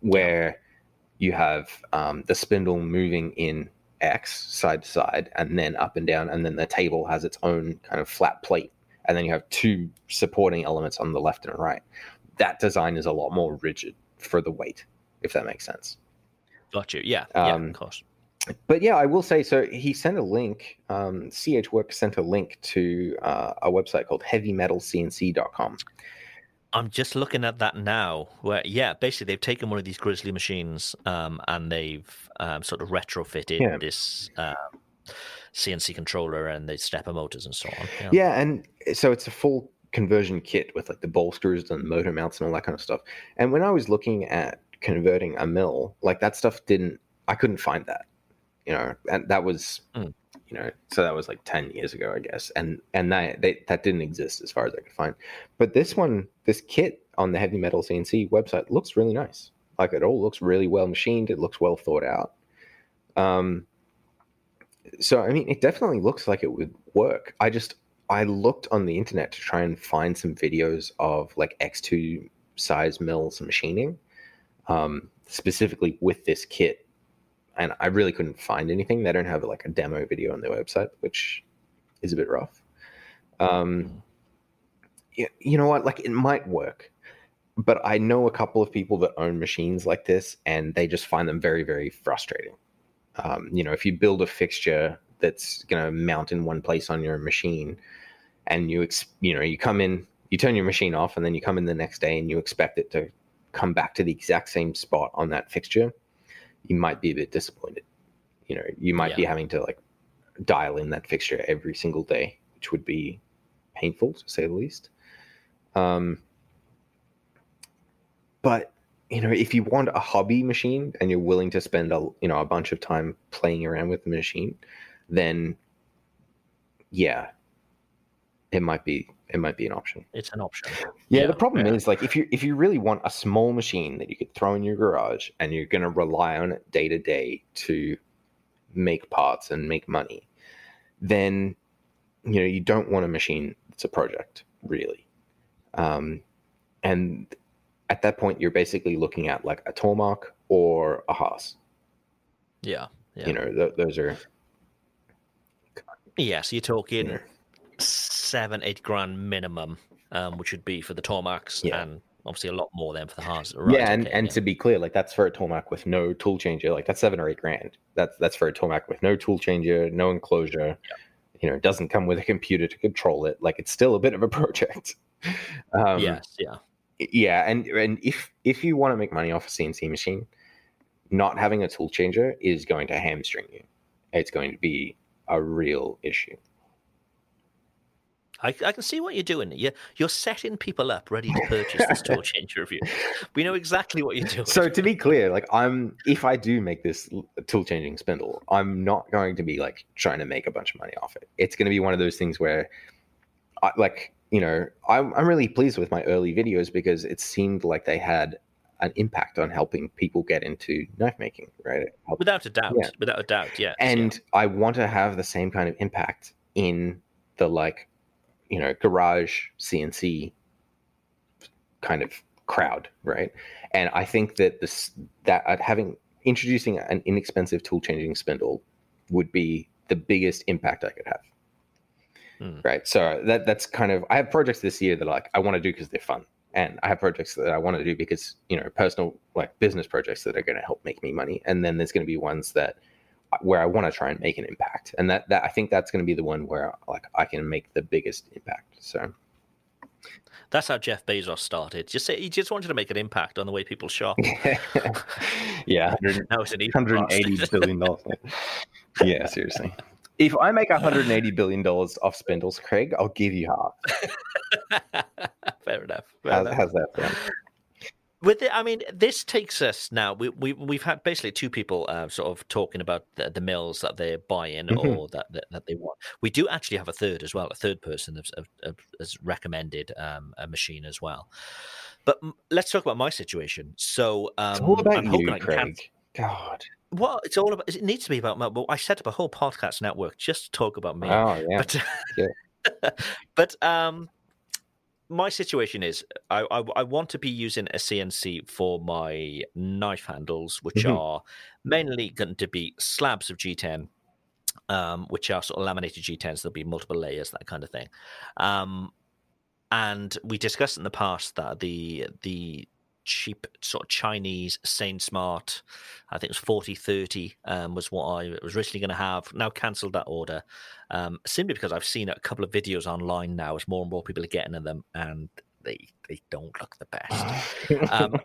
where you have um, the spindle moving in X side to side and then up and down, and then the table has its own kind of flat plate, and then you have two supporting elements on the left and right. That design is a lot more rigid for the weight, if that makes sense. got you. Yeah, yeah, Um, of course. But yeah, I will say so. He sent a link. Um, CH Work sent a link to uh, a website called HeavyMetalCNC.com. I'm just looking at that now. Where yeah, basically they've taken one of these Grizzly machines um, and they've um, sort of retrofitted Yeah. this um, CNC controller and the stepper motors and so on. Yeah. Yeah, and so it's a full conversion kit with like the bolsters and motor mounts and all that kind of stuff. And when I was looking at converting a mill, like that stuff didn't, I couldn't find that, you know, and that was, Mm. you know, so that was like ten years ago, I guess, and and that they, that didn't exist as far as I could find. But this one, this kit on the Heavy Metal CNC website looks really nice. Like it all looks really well machined. It looks well thought out. Um, so I mean, it definitely looks like it would work. I just I looked on the internet to try and find some videos of like X2 size mills machining, um, specifically with this kit, and I really couldn't find anything. They don't have like a demo video on their website, which is a bit rough. Um, y- you know what? Like it might work, but I know a couple of people that own machines like this, and they just find them very, very frustrating. Um, you know, if you build a fixture that's going to mount in one place on your machine, and you, ex- you know, you come in, you turn your machine off, and then you come in the next day and you expect it to come back to the exact same spot on that fixture, you might be a bit disappointed. You know, you might be having to like dial in that fixture every single day, which would be painful to say the least. Um, but you know, if you want a hobby machine and you're willing to spend a you know a bunch of time playing around with the machine, then yeah, it might be it might be an option. It's an option. Yeah, Yeah, the problem yeah. is like if you if you really want a small machine that you could throw in your garage and you're going to rely on it day to day to make parts and make money, then you know you don't want a machine that's a project really. Um, and at that point, you're basically looking at like a Tormach or a Haas. Yeah. Yeah. You know, th- those are yeah. So you're talking seven, eight grand minimum, um, which would be for the Tormachs, Yeah. and obviously a lot more than for the Haas. yeah, and, and to be clear, like that's for a Tormach with no tool changer. Like that's seven or eight grand. That's that's for a Tormach with no tool changer, no enclosure. You know, it doesn't come with a computer to control it. Like it's still a bit of a (laughs) project. Um, yes, yeah. yeah, and and if if you want to make money off a CNC machine, not having a tool changer is going to hamstring you. It's going to be a real issue. I, I can see what you're doing. You're, you're setting people up ready to purchase this (laughs) tool changer review. We know exactly what you're doing. So to be clear, like I'm, if I do make this tool changing spindle, I'm not going to be like trying to make a bunch of money off it. It's going to be one of those things where, I, like you know, I'm I'm really pleased with my early videos because it seemed like they had an impact on helping people get into knife making, right? Helped- without a doubt, Yeah. without a doubt, yeah. and I want to have the same kind of impact in the like, you know, garage CNC kind of crowd, right? And I think that this that uh, having introducing an inexpensive tool changing spindle would be the biggest impact I could have. Hmm. Right. So that that's kind of I have projects this year that like I want to do because they're fun. And I have projects that I want to do because, you know, personal like business projects that are going to help make me money. And then there's going to be ones that where I want to try and make an impact. And that, that I think that's going to be the one where like I can make the biggest impact. So That's how Jeff Bezos started. Just say he just wanted to make an impact on the way people shop. (laughs) yeah, 100 (laughs) Now it's an 180 billion dollars. (laughs) Yeah, seriously. If I make 180 billion dollars off spindles, Craig, I'll give you half. Fair enough. Fair How's, enough. how's that sound? With the, I mean, this takes us now. We we we've had basically two people uh, sort of talking about the, the mills that they're buying Mhm. or that, that that they want. We do actually have a third as well. A third person has, has, recommended um, a machine as well. But let's talk about my situation. So um, It's all about I'm you, I can Craig. God. Well, it's all about. It needs to be about. Well, I set up a whole podcast network just to talk about me. Oh yeah. But (laughs) Yeah. but um, my situation is I, I I want to be using a CNC for my knife handles, which Mhm. are mainly going to be slabs of G10. Um, which are sort of laminated G10s. There'll be multiple layers, that kind of thing. Um, and we discussed in the past that the the cheap sort of Chinese SainSmart, I think it was 40 30, um, was what I was originally going to have. Now cancelled that order um, simply because I've seen a couple of videos online now as more and more people are getting them and they they don't look the best. (laughs) um,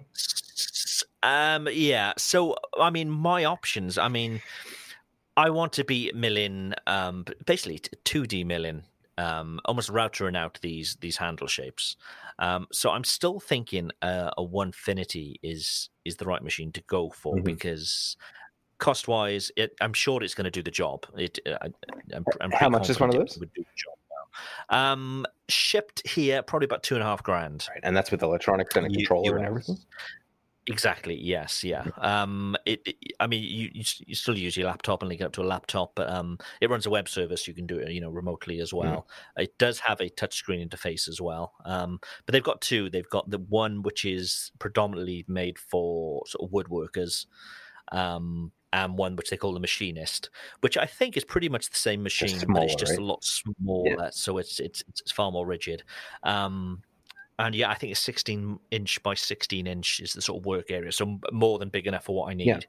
um, yeah. So I mean, my options. I mean, I want to be milling, um, basically two D milling, um, almost routering out these these handle shapes. Um, so I'm still thinking uh, a Onefinity is is the right machine to go for Mhm. because cost wise, it, I'm sure it's going to do the job. It, uh, I, I'm, I'm How much is one of those? Would do the job well. Um, shipped here probably about two and a half grand. Right, and that's with electronics and a U- controller and everything. Exactly. Yes. Yeah. Um. It. it- I mean, you, you still use your laptop and link it up to a laptop, but um, it runs a web service. You can do it, you know, remotely as well. It does have a touchscreen interface as well. Um. But they've got two. They've got the one which is predominantly made for sort of woodworkers, um, and one which they call the machinist, which I think is pretty much the same machine, but it's just right? a lot smaller. So it's it's it's far more rigid. Um and yeah, I think it's 16 inch by 16 inch is the sort of work area, so more than big enough for what I need. Yeah.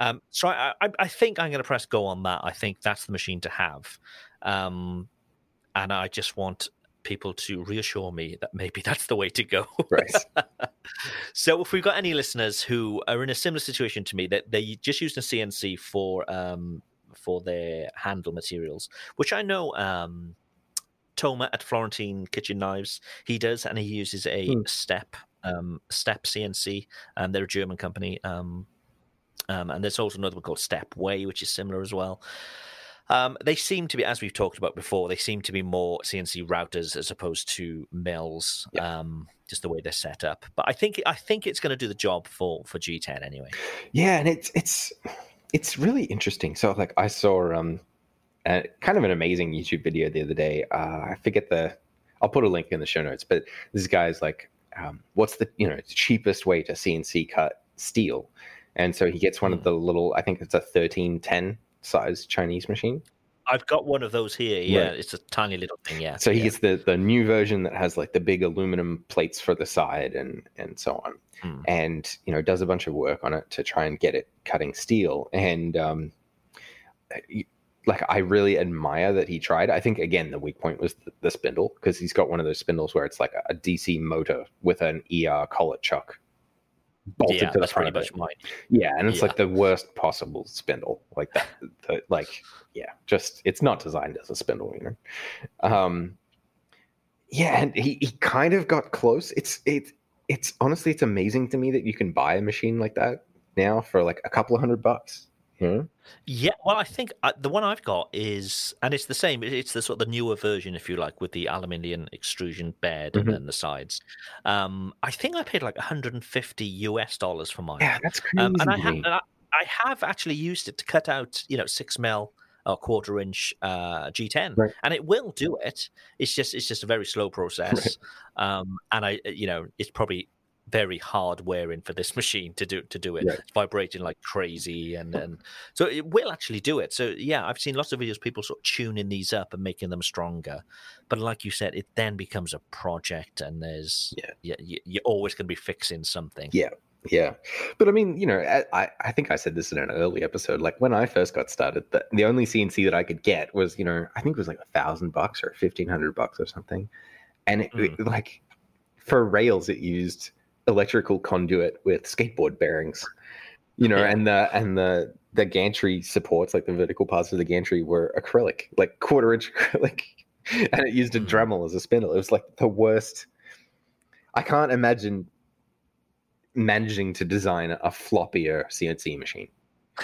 Um, so I, I, I think I'm going to press go on that. I think that's the machine to have, um, and I just want people to reassure me that maybe (laughs) that's the way to go. Right. (laughs) so if we've got any listeners who are in a similar situation to me, that they just used a CNC for um, for their handle materials, which I know um, Tomer at Florentine Kitchen Knives he does, and he uses a Hmm. step um, step CNC. Um, they're a German company, um, um, and there's also another one called Step Way, which is similar as well. Um, they seem to be, as we've talked about before, they seem to be more CNC routers as opposed to mills. Um, just the way they're set up, but I think I think it's going to do the job for for G10 anyway. Yeah, and it's it's it's really interesting. So like I saw um a, kind of an amazing YouTube video the other day. Uh, I forget the I'll put a link in the show notes, but this guy's like, um, what's the you know cheapest way to CNC cut steel? and so he gets one Hmm. of the little. I think it's a thirteen ten size Chinese machine. I've got one of those here. Yeah, Right. it's a tiny little thing. Yeah. So he yeah. gets the the new version that has like the big aluminum plates for the side and and so on, Hmm. and you know does a bunch of work on it to try and get it cutting steel. And um, like I really admire that he tried. I think again the weak point was the, the spindle because he's got one of those spindles where it's like a, DC motor with an ER collet chuck bolted yeah, to the that's front pretty much mine. Yeah, and it's Yeah. like the worst possible spindle. Like that, the, like yeah, just it's not designed as a spindle, you know. Um, yeah, and he, he kind of got close. It's it it's honestly it's amazing to me that you can buy a machine like that now for like a couple of hundred bucks. You? Yeah, well, I think uh, the one I've got is, and it's the same. It's the sort of the newer version, if you like, with the aluminium extrusion bed Mhm. and then the sides. Um, I think I paid like 150 US dollars for mine. Yeah, that's crazy. um, and I and I, I have actually used it to cut out, you know, six mil or quarter inch uh, G10, Right. and it will do it. It's just, it's just a very slow (laughs) process, um, and I, you know, it's probably very hard wearing for this (laughs) machine to do to do it. Right. It's vibrating like crazy, and and so it will actually do it. So yeah, I've seen lots of videos people sort of tuning these up and making them stronger. But like you said, it then becomes a project, and there's Yeah. yeah, you- you're always going to be fixing something. Yeah. Yeah. But I mean, you know, I, I- think I said this in an early episode. Like when I first got started, the, the only CNC that I could get was, you know, I think it was like a thousand bucks or fifteen hundred bucks or something. And it, it- mm. like for rails, it used electrical conduit with skateboard bearings. You know, Yeah. and the and the the gantry supports, like the vertical parts of the gantry were acrylic, like quarter inch (laughs) acrylic. And it used a Mhm. Dremel as a spindle. It was like the worst. I can't imagine managing to design a floppier CNC machine.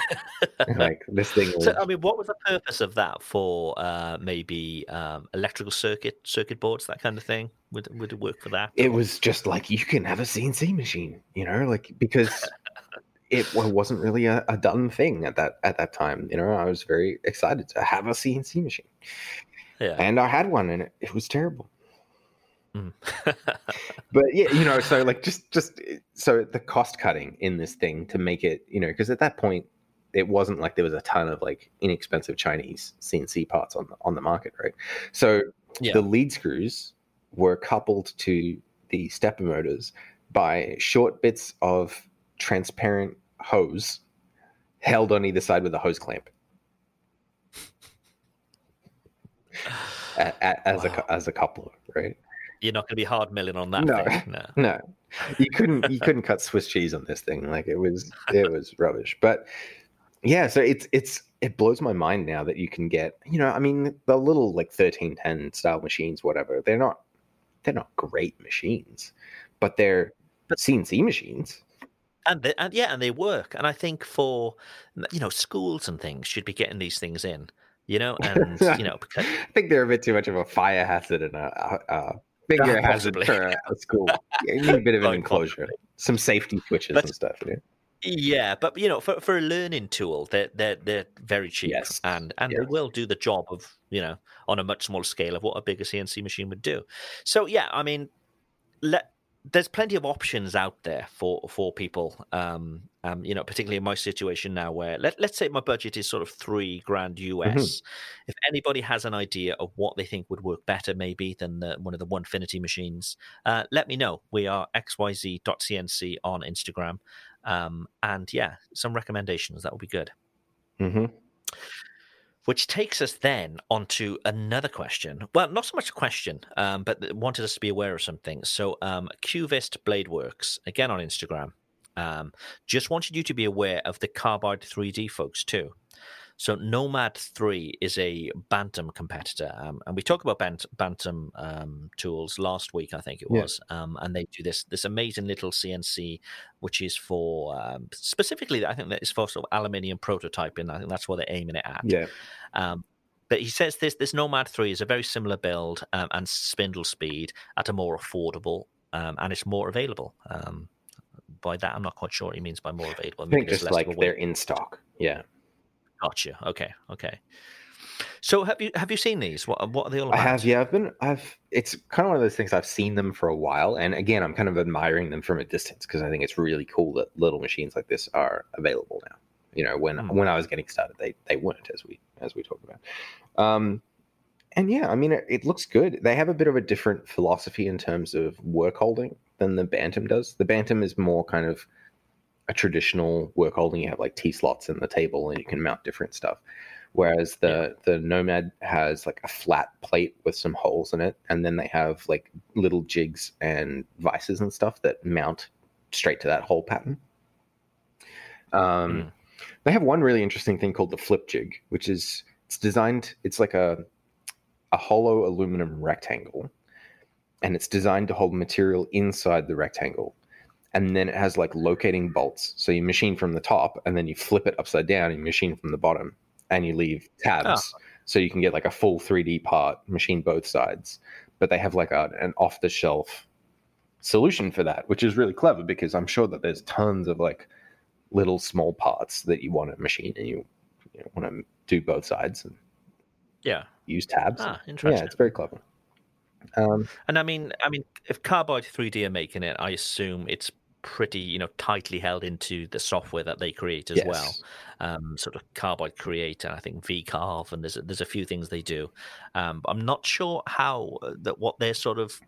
(laughs) like this thing So I mean, what was the purpose of that for? Uh, maybe um, electrical circuit circuit boards, that kind of thing. Would would it work for that? it was just like you can have a CNC machine, you know, like because (laughs) it wasn't really a, a done thing at that at that time. You know, I was very excited to have a CNC machine, yeah. and I had one, and it, it was terrible. Mm. (laughs) but yeah you know so like just just so the cost cutting in this thing to make it you know because at that point it wasn't like there was a ton of like inexpensive chinese cnc parts on the, on the market right so Yeah. the lead screws were coupled to the stepper motors by short bits of transparent hose held on either side with a hose clamp (sighs) as a Wow. a as a coupler right You're not going to be hard milling on that No. thing. (laughs) No. no you couldn't you couldn't cut swiss cheese on this thing like it was it was rubbish but yeah so it's it's it blows my mind now that you can get you know i mean the little like 1310 style machines whatever they're not they're not great machines but they're But- cnc machines and they, and yeah, and they work. And I think for you know schools and things should be getting these things in. You know, and you (laughs) know, because, i think they're a bit too much of a fire hazard and a, a, a (laughs) hazard for a, a school you need a bit of an (laughs) enclosure possibly. some safety switches But- and stuff know? Yeah, but you know, for, for a learning tool, they're they're they're very cheap, Yes. and and they will do the job of you know on a much smaller scale of what a bigger CNC machine would do. So yeah, I mean, let there's plenty of options out there for for people. Um, um, you know, particularly in my situation now, where let let's say my budget is sort of three grand US. If anybody has an idea of what they think would work better, maybe than the, one of the Onefinity machines, uh, let me know. We are xyz.cnc on Instagram, um, and yeah, some recommendations that would be good. Mhm. Which takes us then onto another question. Well, not so much a question, um, but wanted us to be aware of something. So, um, Qvist Blade Works, again on Instagram, um, just wanted you to be aware of the Carbide 3D folks too. So, Nomad 3 is a Bantam competitor. Um, and we talked about Bant- Bantam um, tools last week, I think it Yeah. was. Um, and they do this this amazing little CNC, which is for um, specifically, I think that is for sort of aluminium prototyping. I think that's what they're aiming it at. yeah Um, but he says this this Nomad Three is a very similar build um, and spindle speed at a more affordable um, and it's more available. Um, by that, I'm not quite sure what he means by more available. i think just like they're in stock yeah Gotcha. Okay. Okay. So have you have you seen these? What what are they all I have, yeah. I've been, I've. It's kind of one of those things. I've seen them for a while, and again, I'm kind of admiring them from a distance because I think it's really cool that little machines like this are available now. You know, when Hmm. when I was getting started, they they weren't, as we as we talked about. Um, and yeah, I mean, it, it looks good. They have a bit of a different philosophy in terms of work holding than the Bantam does. The Bantam is more kind of a traditional work holding. You have like T slots in the table, and you can mount different stuff. Whereas the the Nomad has like a flat plate with some holes in it, and then they have like little jigs and vices and stuff that mount straight to that hole pattern. Um, Hmm. They have one really interesting thing called the flip jig, which is it's designed. It's like a a hollow aluminum rectangle, and it's designed to hold material inside the rectangle. And then it has like locating bolts. So you machine from the top, and then you flip it upside down, and you machine from the bottom, and you leave tabs, so you can get like a full 3D part, machine both sides. But they have like a, an off the shelf solution for that, which is really clever because I'm sure that there's tons of like little small parts that you want to machine and you, you know, want to do both sides and Yeah. use tabs. Ah, interesting. yeah, it's very clever. Um, And I mean, I mean, if Carbide 3D are making it, I assume it's pretty, you know, tightly held into the software that they create as well. Um, sort of Carbide Create, and I think VCarve, and there's a, there's a few things they do. Um, I'm not sure how uh, that what their sort of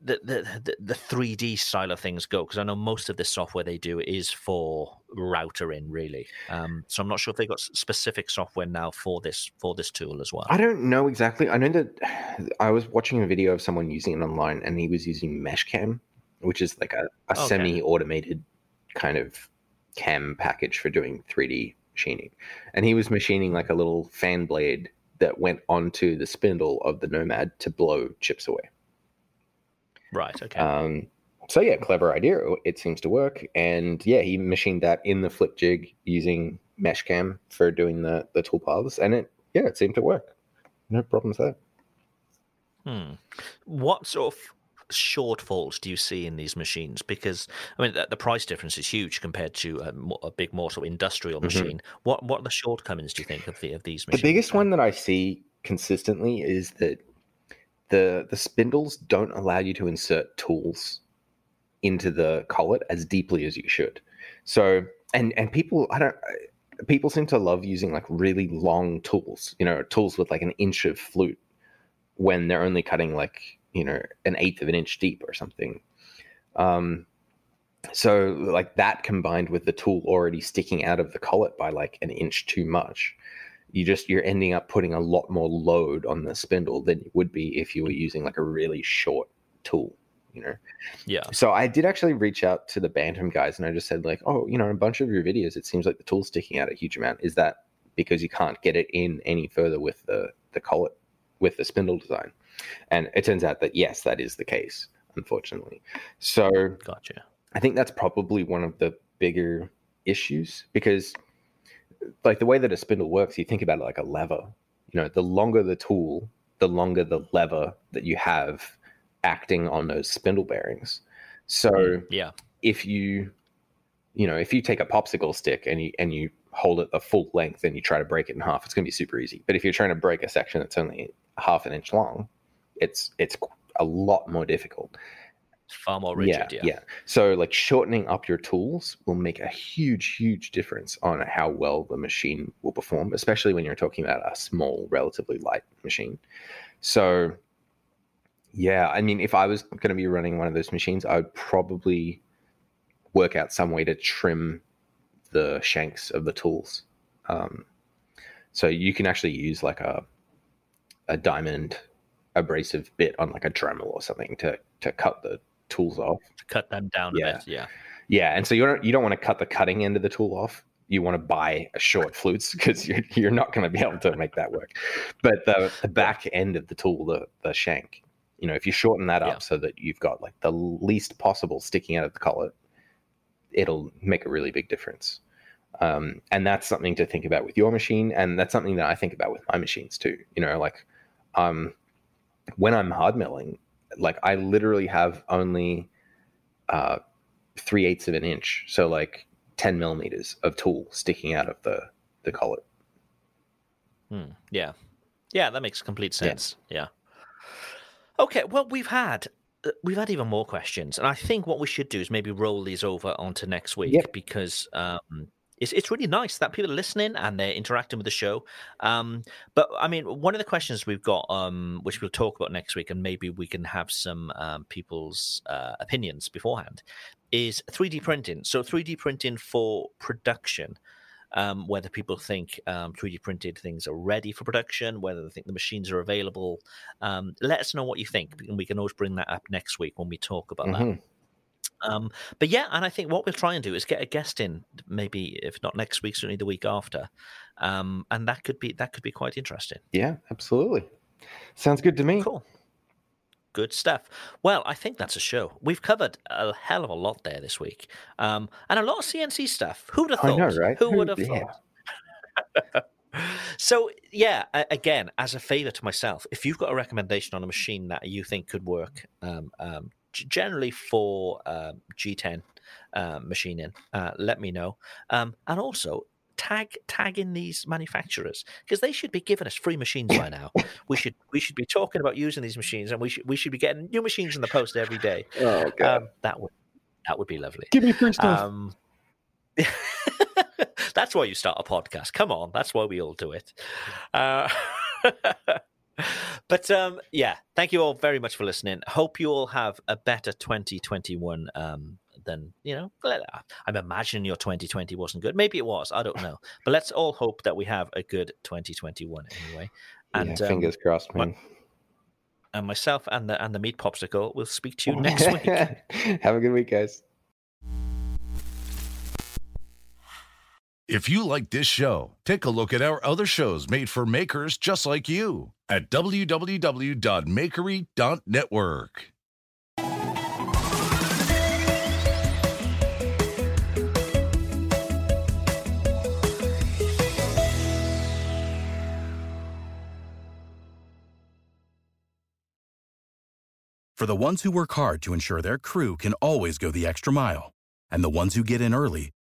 the the the- the 3D style of things go because I know most of the software they do is for router in really. Um, so I'm not sure if they've got specific software now for this for this tool as well. I don't know exactly. I know that (sighs) I was watching a video of someone using it online, and he was using Meshcam, which is like a, a Okay. semi-automated kind of cam package for doing 3D machining. And he was machining like a little fan blade that went onto the spindle of the Nomad to blow chips away. Right. Okay. Um, so yeah, clever idea. It seems to work, and yeah, he machined that in the flip jig using Meshcam for doing the the tool paths, and it yeah, it seemed to work. No problems there. Hmm. What sort of shortfalls do you see in these machines? Because I mean, the, the price difference is huge compared to a, a big, more sort of industrial Mhm. machine. What what are the shortcomings do you think of the of these machines? The biggest one that I see consistently is that the the spindles don't allow you to insert tools into the collet as deeply as you should. So and and people I don't people seem to love using like really long tools, you know, tools with like an inch of flute when they're only cutting like, you know, an eighth of an inch deep or something. Um so like that combined with the tool already sticking out of the collet by like an inch too much you just you're ending up putting a lot more load on the spindle than it would be if you were using like a really short tool you know yeah. so i did actually reach out to the bantam guys and i just said like oh you know in a bunch of your videos it seems like the tool's sticking out a huge amount is that because you can't get it in any further with the the collet with the spindle design and it turns out that yes that is the case unfortunately so Gotcha. I think that's probably one of the bigger issues because, like, the way that a spindle works, you think about it like a lever. You know, the longer the tool, the longer the lever that you have acting on those spindle bearings. So mm, Yeah. if you, you know, if you take a popsicle stick and you and you hold it the full length and you try to break it in half, it's going to be super easy. But if you're trying to break a section that's only half an inch long, it's it's a lot more difficult. It's far more rigid. Yeah. yeah. So like shortening up your tools will make a huge, huge difference on how well the machine will perform, especially when you're talking about a small, relatively light machine. So yeah, I mean, if I was going to be running one of those machines, I would probably work out some way to trim the shanks of the tools. Um, so you can actually use like a a diamond abrasive bit on like a Dremel or something to to cut the tools off. To Cut them down a Yeah. bit. Yeah. Yeah, and so you don't you don't want to cut the cutting end of the tool off. You want to buy a short (laughs) flutes because you're you're not going to be able to make that work. But the the back end of the tool, the the shank, you know, if you shorten that up Yeah. so that you've got like the least possible sticking out of the collet, it'll make a really big difference. Um, and that's something to think about with your machine, and that's something that I think about with my machines too. You know, like um, when I'm hard milling, like I literally have only uh, three eighths of an inch, so like ten millimeters of tool sticking out of the the collet. Hmm. Yeah. Yeah, that makes complete sense. Yeah. Okay, well, we've had uh, we've had even more questions, and I think what we should do is maybe roll these over onto next week Yep. because um, it's it's really nice that people are listening and they're interacting with the show. Um, but I mean, one of the questions we've got, um, which we'll talk about next week, and maybe we can have some um, people's uh, opinions beforehand, is 3D printing. So 3D printing for production um, whether people think um, 3D printed things are ready for production, whether they think the machines are available. Um, let us know what you think, and we can always bring that up next week when we talk about that. Um, but yeah, and I think what we'll try and do is get a guest in, maybe if not next week, certainly the week after, um, and that could be that could be quite interesting. Yeah, absolutely. Sounds good to me. Cool. Good stuff. Well, I think that's a show. We've covered a hell of a lot there this week, um, and a lot of CNC stuff. Who'd have I thought? know, right? Who Who- would have yeah. thought? (laughs) so yeah, again, as a favor to myself, if you've got a recommendation on a machine that you think could work, um, um, generally for um, G10 uh, machining, uh, let me know. Um, and also tag tag in these manufacturers because they should be giving us free machines by now. we should we should be talking about using these machines, and we should we should be getting new machines in the post every day. (laughs) Oh god. Um, that would that would be lovely. Give me free stuff. Um, (laughs) that's why you start a podcast. Come on, that's why we all do it. Uh, (laughs) but um, yeah, thank you all very much for listening. Hope you all have a better 2021 um, than you know. I'm imagining your 2020 wasn't good. Maybe it was. I don't know. But let's all hope that we have a good 2021 anyway. And yeah, um, fingers crossed, what- man. and myself and the and the meat popsicle will speak to you (laughs) next week. Have a good week, guys. If you like this show, take a look at our other shows made for makers just like you at www.makery.network. For the ones who work hard to ensure their crew can always go the extra mile, and the ones who get in early